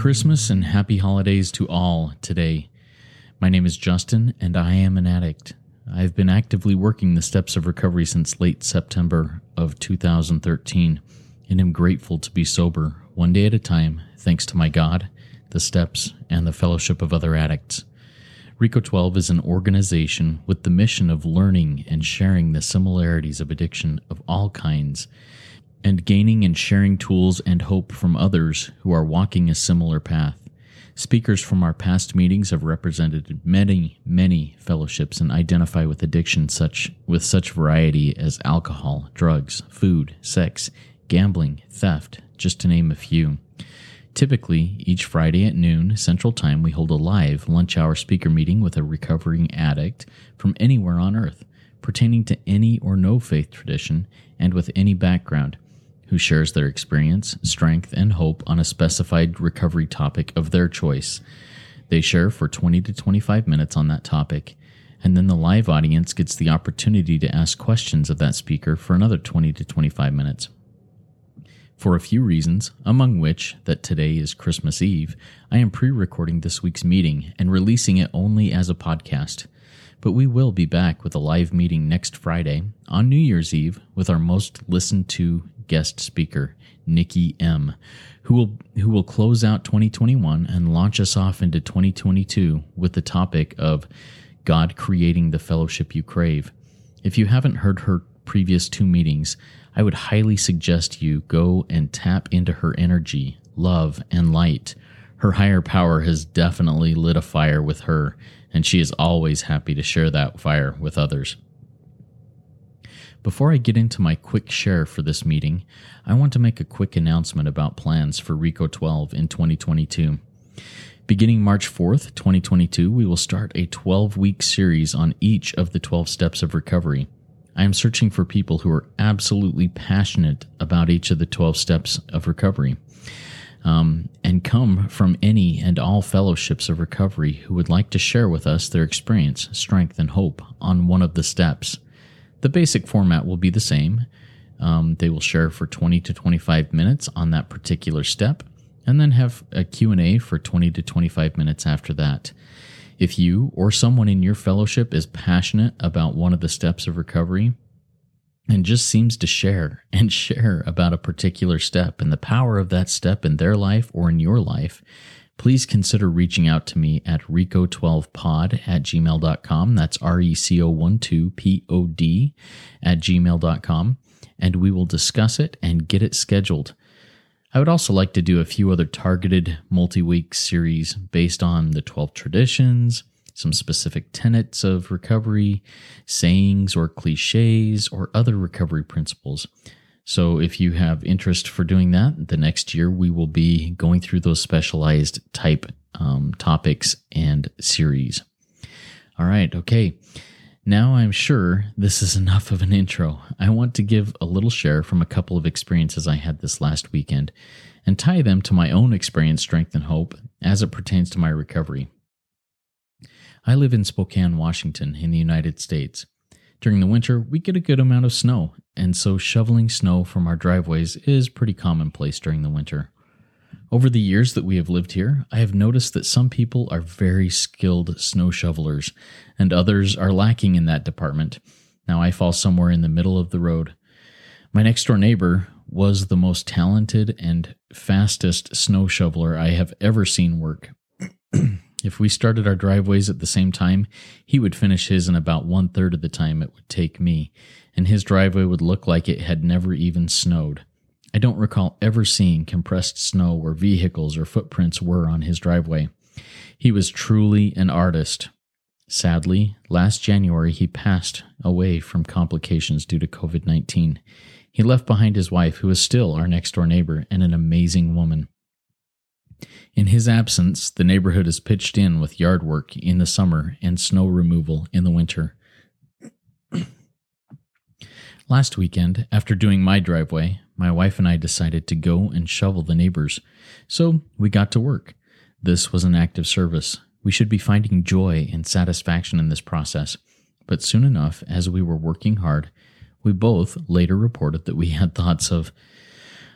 Christmas and happy holidays to all today. My name is Justin, and I am an addict. I've been actively working the steps of recovery since late September of 2013, and am grateful to be sober one day at a time, thanks to my God, the steps, and the fellowship of other addicts. RECO 12 is an organization with the mission of learning and sharing the similarities of addiction of all kinds and gaining and sharing tools and hope from others who are walking a similar path. Speakers from our past meetings have represented many, many fellowships and identify with addiction such with such variety as alcohol, drugs, food, sex, gambling, theft, just to name a few. Typically, each Friday at noon Central Time, we hold a live lunch hour speaker meeting with a recovering addict from anywhere on earth, pertaining to any or no faith tradition and with any background who shares their experience, strength, and hope on a specified recovery topic of their choice. They share for 20 to 25 minutes on that topic, and then the live audience gets the opportunity to ask questions of that speaker for another 20 to 25 minutes. For a few reasons, among which that today is Christmas Eve, I am pre recording this week's meeting and releasing it only as a podcast. But we will be back with a live meeting next Friday on New Year's Eve with our most listened to guest speaker, Nikki M, who will who will close out 2021 and launch us off into 2022 with the topic of God creating the fellowship you crave. If you haven't heard her previous two meetings, I would highly suggest you go and tap into her energy, love, and light. Her higher power has definitely lit a fire with her, and she is always happy to share that fire with others. Before I get into my quick share for this meeting, I want to make a quick announcement about plans for RECO 12 in 2022. Beginning March 4th, 2022, we will start a 12 week series on each of the 12 steps of recovery. I am searching for people who are absolutely passionate about each of the 12 steps of recovery. Um, and come from any and all fellowships of recovery who would like to share with us their experience, strength, and hope on one of the steps. The basic format will be the same. Um, they will share for 20 to 25 minutes on that particular step and then have a Q&A for 20 to 25 minutes after that. If you or someone in your fellowship is passionate about one of the steps of recovery and just seems to share and share about a particular step and the power of that step in their life or in your life, please consider reaching out to me at RECO12pod at gmail.com. That's R E C O 1 2 P O D at gmail.com, and we will discuss it and get it scheduled. I would also like to do a few other targeted multi week series based on the 12 traditions, some specific tenets of recovery, sayings or cliches, or other recovery principles. So if you have interest for doing that, the next year we will be going through those specialized type um, topics and series. All right, okay. Now I'm sure this is enough of an intro. I want to give a little share from a couple of experiences I had this last weekend and tie them to my own experience, strength, and hope as it pertains to my recovery. I live in Spokane, Washington, in the United States. During the winter, we get a good amount of snow, and so shoveling snow from our driveways is pretty commonplace during the winter. Over the years that we have lived here, I have noticed that some people are very skilled snow shovelers, and others are lacking in that department. Now I fall somewhere in the middle of the road. My next door neighbor was the most talented and fastest snow shoveler I have ever seen work. If we started our driveways at the same time, he would finish his in about one third of the time it would take me, and his driveway would look like it had never even snowed. I don't recall ever seeing compressed snow where vehicles or footprints were on his driveway. He was truly an artist. Sadly, last January he passed away from complications due to COVID 19. He left behind his wife, who is still our next door neighbor and an amazing woman. In his absence, the neighborhood is pitched in with yard work in the summer and snow removal in the winter. Last weekend, after doing my driveway, my wife and I decided to go and shovel the neighbors. So we got to work. This was an act of service. We should be finding joy and satisfaction in this process. But soon enough, as we were working hard, we both later reported that we had thoughts of,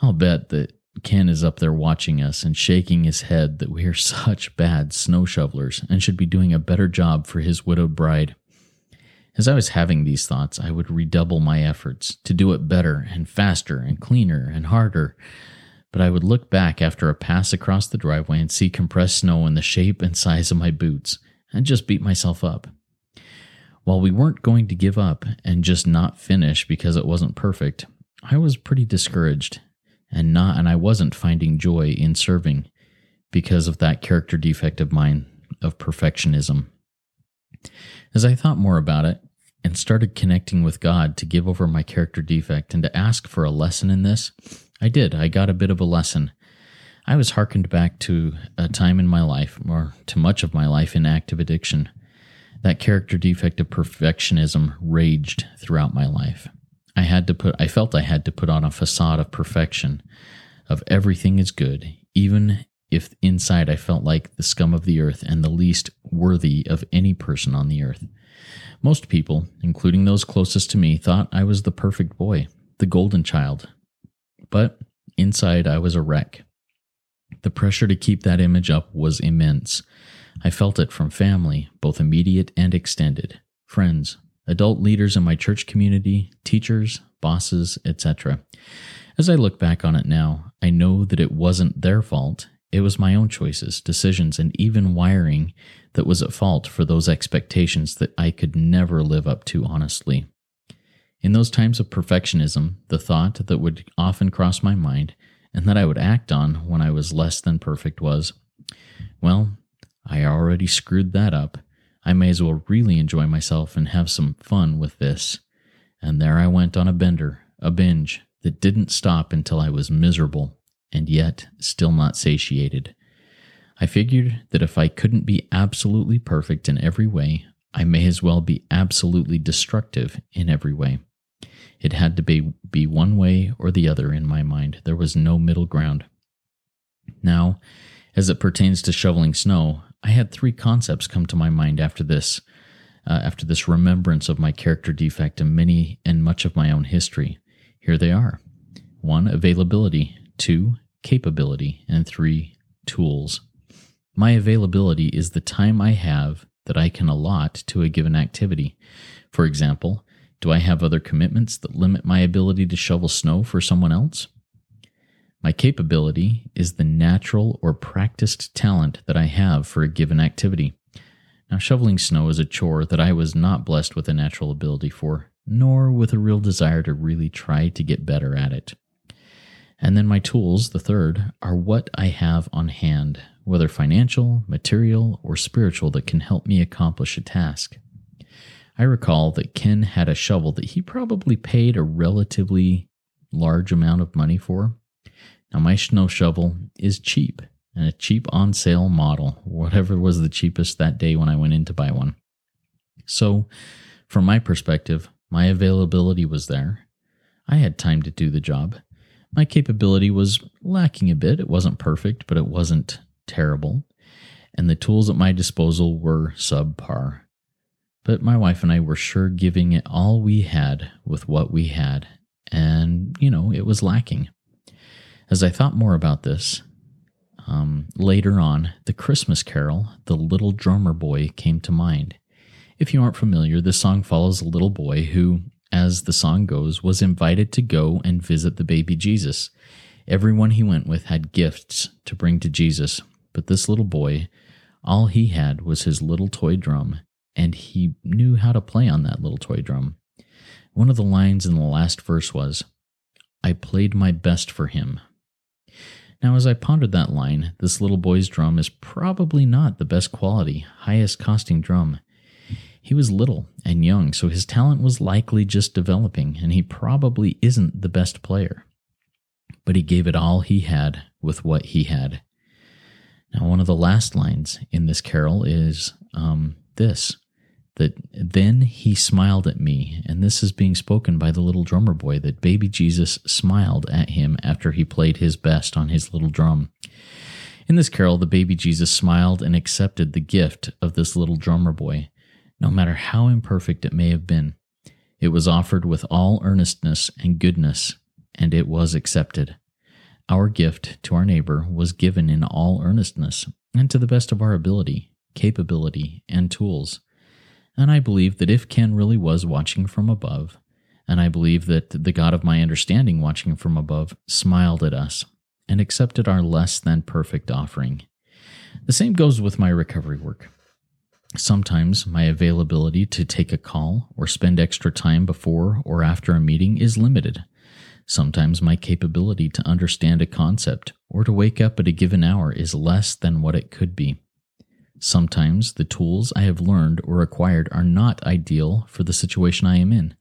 I'll bet that Ken is up there watching us and shaking his head that we are such bad snow shovelers and should be doing a better job for his widowed bride. As I was having these thoughts, I would redouble my efforts to do it better and faster and cleaner and harder. But I would look back after a pass across the driveway and see compressed snow in the shape and size of my boots and just beat myself up. While we weren't going to give up and just not finish because it wasn't perfect, I was pretty discouraged and not and I wasn't finding joy in serving because of that character defect of mine of perfectionism. As I thought more about it and started connecting with God to give over my character defect and to ask for a lesson in this, I did. I got a bit of a lesson. I was hearkened back to a time in my life, or to much of my life in active addiction. That character defect of perfectionism raged throughout my life. I had to put I felt I had to put on a facade of perfection, of everything is good, even if inside I felt like the scum of the earth and the least worthy of any person on the earth. Most people, including those closest to me, thought I was the perfect boy, the golden child. But inside I was a wreck. The pressure to keep that image up was immense. I felt it from family, both immediate and extended, friends, adult leaders in my church community, teachers, bosses, etc. As I look back on it now, I know that it wasn't their fault. It was my own choices, decisions, and even wiring that was at fault for those expectations that I could never live up to honestly. In those times of perfectionism, the thought that would often cross my mind and that I would act on when I was less than perfect was, well, I already screwed that up. I may as well really enjoy myself and have some fun with this. And there I went on a bender, a binge that didn't stop until I was miserable and yet still not satiated. I figured that if I couldn't be absolutely perfect in every way, I may as well be absolutely destructive in every way. It had to be, be one way or the other in my mind. There was no middle ground. Now, as it pertains to shoveling snow, I had three concepts come to my mind after this, uh, after this remembrance of my character defect and many and much of my own history. Here they are: one, availability; two, capability; and three, tools. My availability is the time I have that I can allot to a given activity. For example, do I have other commitments that limit my ability to shovel snow for someone else? My capability is the natural or practiced talent that I have for a given activity. Now, shoveling snow is a chore that I was not blessed with a natural ability for, nor with a real desire to really try to get better at it. And then my tools, the third, are what I have on hand, whether financial, material, or spiritual, that can help me accomplish a task. I recall that Ken had a shovel that he probably paid a relatively large amount of money for, now, my snow shovel is cheap and a cheap on sale model, whatever was the cheapest that day when I went in to buy one. So, from my perspective, my availability was there. I had time to do the job. My capability was lacking a bit. It wasn't perfect, but it wasn't terrible. And the tools at my disposal were subpar. But my wife and I were sure giving it all we had with what we had. And, you know, it was lacking. As I thought more about this, um, later on, the Christmas carol, The Little Drummer Boy, came to mind. If you aren't familiar, this song follows a little boy who, as the song goes, was invited to go and visit the baby Jesus. Everyone he went with had gifts to bring to Jesus, but this little boy, all he had was his little toy drum, and he knew how to play on that little toy drum. One of the lines in the last verse was, I played my best for him, now, as I pondered that line, this little boy's drum is probably not the best quality, highest costing drum. He was little and young, so his talent was likely just developing, and he probably isn't the best player. But he gave it all he had with what he had. Now, one of the last lines in this carol is um, this that then he smiled at me, and this is being spoken by the little drummer boy, that baby Jesus smiled at him after he played his best on his little drum. In this carol, the baby Jesus smiled and accepted the gift of this little drummer boy, no matter how imperfect it may have been. It was offered with all earnestness and goodness, and it was accepted. Our gift to our neighbor was given in all earnestness and to the best of our ability, capability, and tools. And I believe that if Ken really was watching from above, and I believe that the God of my understanding watching from above smiled at us and accepted our less than perfect offering. The same goes with my recovery work. Sometimes my availability to take a call or spend extra time before or after a meeting is limited. Sometimes my capability to understand a concept or to wake up at a given hour is less than what it could be. Sometimes the tools I have learned or acquired are not ideal for the situation I am in.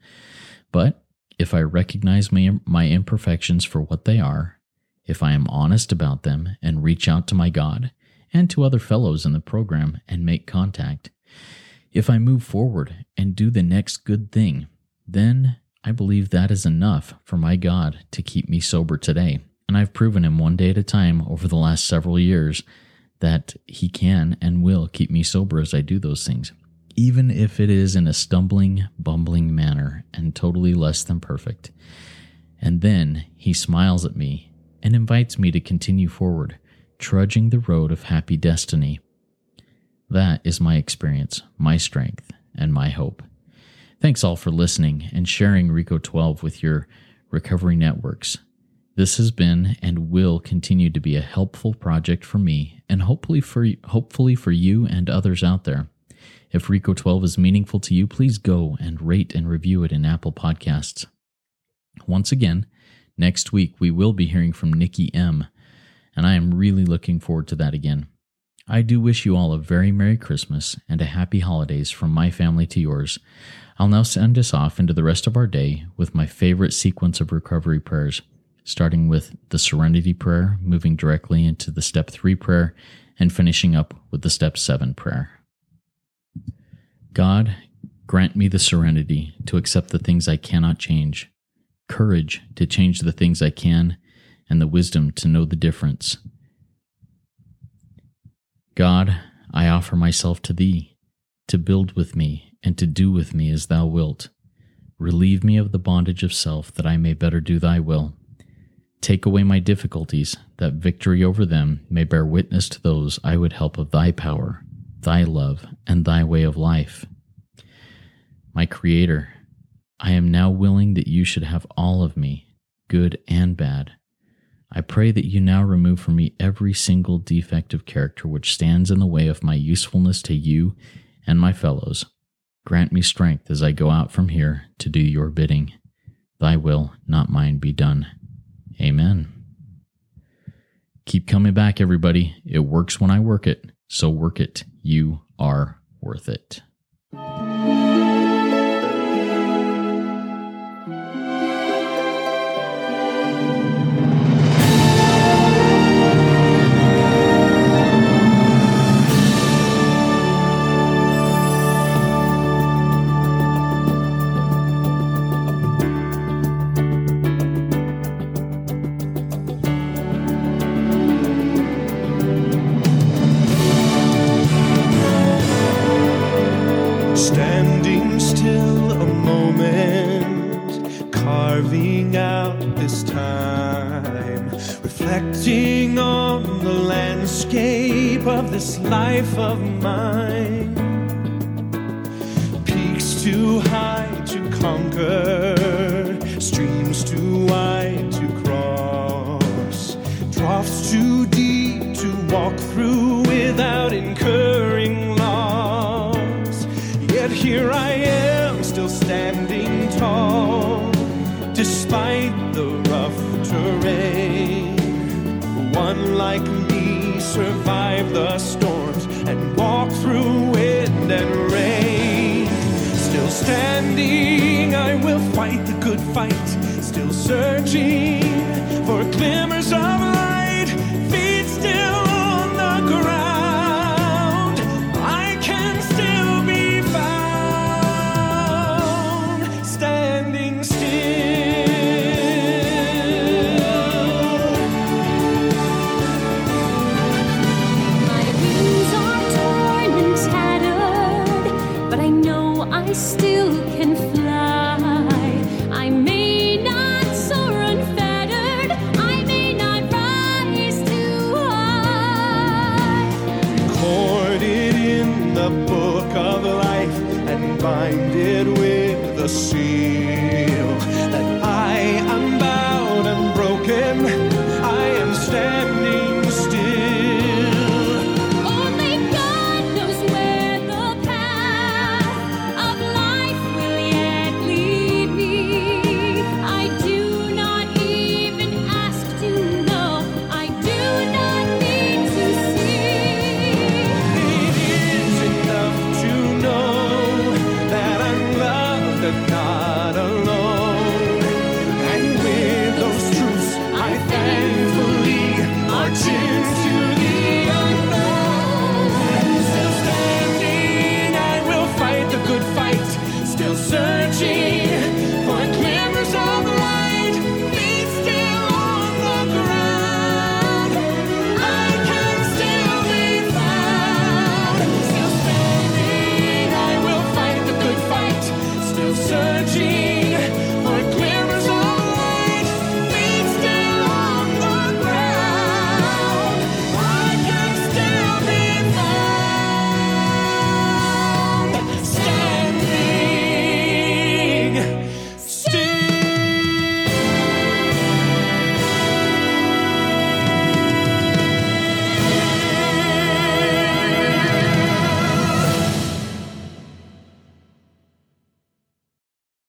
But if I recognize my, my imperfections for what they are, if I am honest about them and reach out to my God and to other fellows in the program and make contact, if I move forward and do the next good thing, then I believe that is enough for my God to keep me sober today. And I've proven him one day at a time over the last several years that he can and will keep me sober as I do those things, even if it is in a stumbling, bumbling manner and totally less than perfect. And then he smiles at me and invites me to continue forward, trudging the road of happy destiny. That is my experience, my strength, and my hope. Thanks all for listening and sharing RECO 12 with your recovery networks. This has been and will continue to be a helpful project for me and hopefully for hopefully for you and others out there. If RECO 12 is meaningful to you, please go and rate and review it in Apple Podcasts. Once again, next week we will be hearing from Nikki M, and I am really looking forward to that again. I do wish you all a very Merry Christmas and a Happy Holidays from my family to yours. I'll now send us off into the rest of our day with my favorite sequence of recovery prayers, starting with the Serenity Prayer, moving directly into the Step 3 prayer, and finishing up with the Step 7 prayer. God, grant me the serenity to accept the things I cannot change, courage to change the things I can, and the wisdom to know the difference. God, I offer myself to Thee, to build with me and to do with me as thou wilt. Relieve me of the bondage of self, that I may better do thy will. Take away my difficulties, that victory over them may bear witness to those I would help of thy power, thy love, and thy way of life. My Creator, I am now willing that you should have all of me, good and bad. I pray that you now remove from me every single defect of character which stands in the way of my usefulness to you and my fellows Grant me strength as I go out from here to do your bidding. Thy will, not mine, be done. Amen. Keep coming back, everybody. It works when I work it, so work it. You are worth it. This life of mine. Peaks too high to conquer, streams too wide to cross, troughs too deep to walk through without incurring loss. Yet here I am, still standing tall, despite the rough terrain. One like me survived the storms and walk through wind and rain. Still standing, I will fight the good fight. Still searching for glimmers of blinded with the sea.